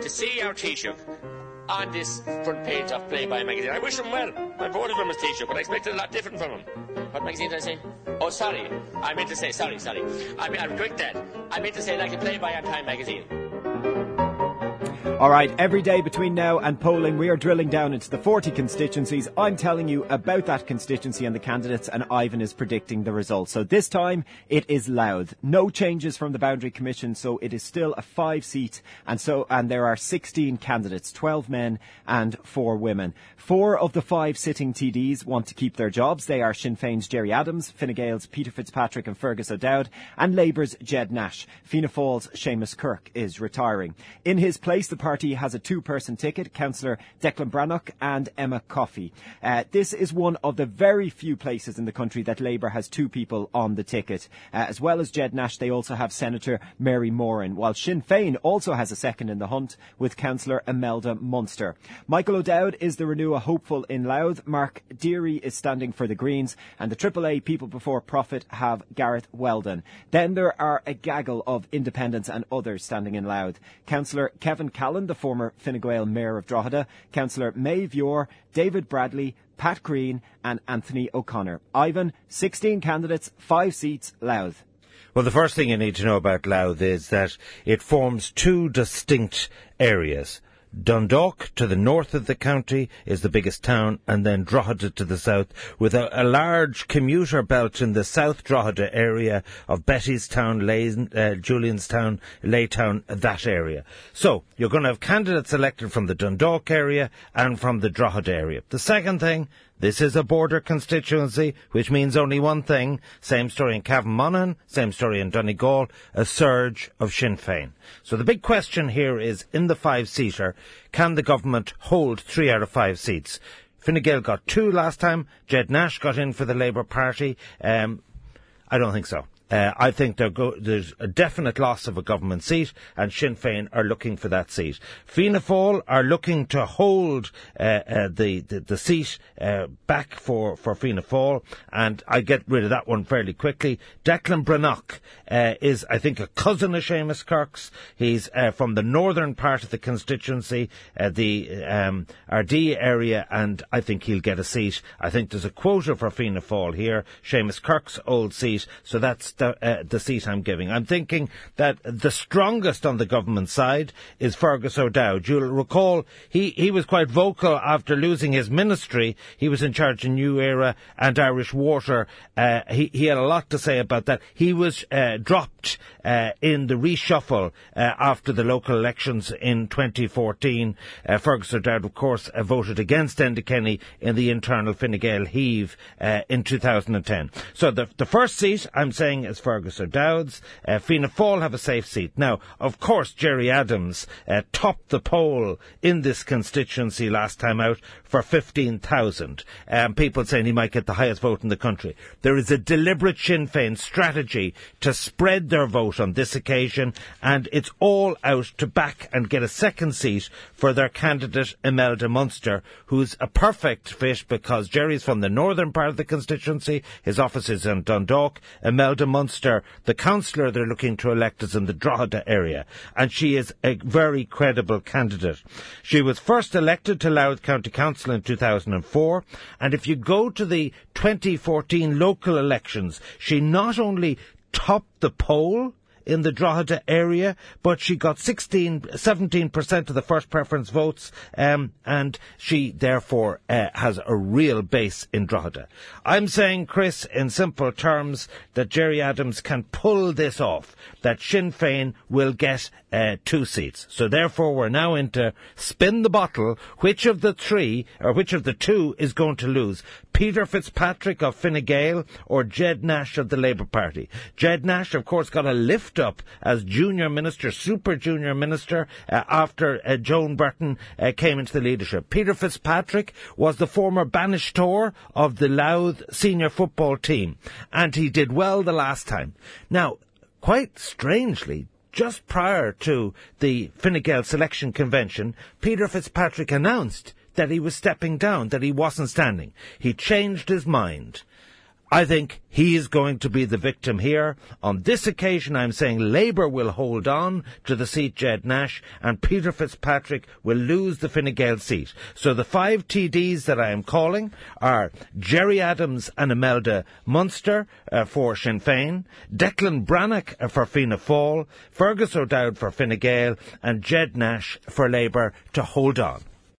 to see our Taoiseach on this front page of Playboy magazine. I wish him well. I voted for him as Taoiseach, but I expected a lot different from him. What magazine did I say? Oh, sorry. I meant to say, sorry, sorry. I mean, I'm quick that. I meant to say like a Playboy on Time magazine. All right, every day between now and polling, we are drilling down into the 40 constituencies. I'm telling you about that constituency and the candidates, and Ivan is predicting the results. So this time, it is Louth. No changes from the Boundary Commission, so it is still a five seat, and so, and there are 16 candidates, 12 men and 4 women. Four of the five sitting TDs want to keep their jobs. They are Sinn Féin's Gerry Adams, Fine Gael's Peter Fitzpatrick and Fergus O'Dowd, and Labour's Ged Nash. Fianna Fáil's Seamus Kirk is retiring. In his place, the party has a two-person ticket, Councillor Declan Breathnach and Emma Coffey. Uh, this is one of the very few places in the country that Labour has two people on the ticket. Uh, as well as Ged Nash, they also have Senator Mary Moran, while Sinn Féin also has a second in the hunt with Councillor Imelda Munster. Michael O'Dowd is the Renua hopeful in Louth. Mark Deary is standing for the Greens, and the AAA People Before Profit have Gareth Weldon. Then there are a gaggle of independents and others standing in Louth. Councillor Kevin Callan, the former Fine Gael Mayor of Drogheda, Councillor Maeve Yore, David Bradley, Pat Green and Anthony O'Connor. Ivan, 16 candidates, 5 seats, Louth. Well, the first thing you need to know about Louth is that it forms two distinct areas. Dundalk to the north of the county is the biggest town, and then Drogheda to the south, with a, a large commuter belt in the South Drogheda area of Bettystown, Lay, uh, Julianstown, Laytown, that area. So, you're going to have candidates elected from the Dundalk area and from the Drogheda area. The second thing, this is a border constituency, which means only one thing. Same story in Cavan same story in Donegal, a surge of Sinn Féin. So the big question here is, in the five-seater, can the government hold three out of five seats? Fine Gael got two last time. Ged Nash got in for the Labour Party. Um, I don't think so. Uh, I think go- there's a definite loss of a government seat, and Sinn Féin are looking for that seat. Fianna Fáil are looking to hold uh, uh, the, the, the seat uh, back for for Fianna Fáil, and I get rid of that one fairly quickly. Declan Breathnach uh, is, I think, a cousin of Seamus Kirk's. He's uh, from the northern part of the constituency, the um, area, and I think he'll get a seat. I think there's a quota for Fianna Fáil here, Seamus Kirk's old seat, so that's the, uh, the seat I'm giving. I'm thinking that the strongest on the government side is Fergus O'Dowd. You'll recall he, he was quite vocal after losing his ministry. He was in charge of New Era and Irish Water. Uh, he, he had a lot to say about that. He was uh, dropped uh, in the reshuffle uh, after the local elections in 2014. Uh, Fergus O'Dowd, of course, voted against Enda Kenny in the internal Fine Gael heave in 2010. So the, the first seat I'm saying is Fergus O'Dowd's. Uh, Fianna Fáil have a safe seat. Now, of course, Gerry Adams uh, topped the poll in this constituency last time out for 15,000. Um, people saying he might get the highest vote in the country. There is a deliberate Sinn Féin strategy to spread their vote on this occasion, and it's all out to back and get a second seat for their candidate Imelda Munster, who's a perfect fit because Gerry's from the northern part of the constituency, his office is in Dundalk. Imelda Munster, the councillor they're looking to elect is in the Drogheda area, and she is a very credible candidate. She was first elected to Louth County Council in 2004, and if you go to the 2014 local elections, she not only topped the poll, in the Drogheda area, but she got 16, 17% of the first preference votes, um, and she therefore uh, has a real base in Drogheda. I'm saying, Chris, in simple terms, that Gerry Adams can pull this off, that Sinn Féin will get uh, two seats. So therefore we're now into spin the bottle, which of the three, or which of the two is going to lose? Peter Fitzpatrick of Fine Gael or Ged Nash of the Labour Party? Ged Nash, of course, got a lift up as junior minister, super junior minister, uh, after uh, Joan Burton uh, came into the leadership. Peter Fitzpatrick was the former bainisteoir of the Louth senior football team, and he did well the last time. Now, quite strangely, just prior to the Fine Gael selection convention, Peter Fitzpatrick announced that he was stepping down, that he wasn't standing. He changed his mind. I think he is going to be the victim here. On this occasion, I'm saying Labour will hold on to the seat Ged Nash and Peter Fitzpatrick will lose the Fine Gael seat. So the five TDs that I am calling are Gerry Adams and Imelda Munster uh, for Sinn Féin, Declan Breathnach uh, for Fianna Fáil, Fergus O'Dowd for Fine Gael and Ged Nash for Labour to hold on.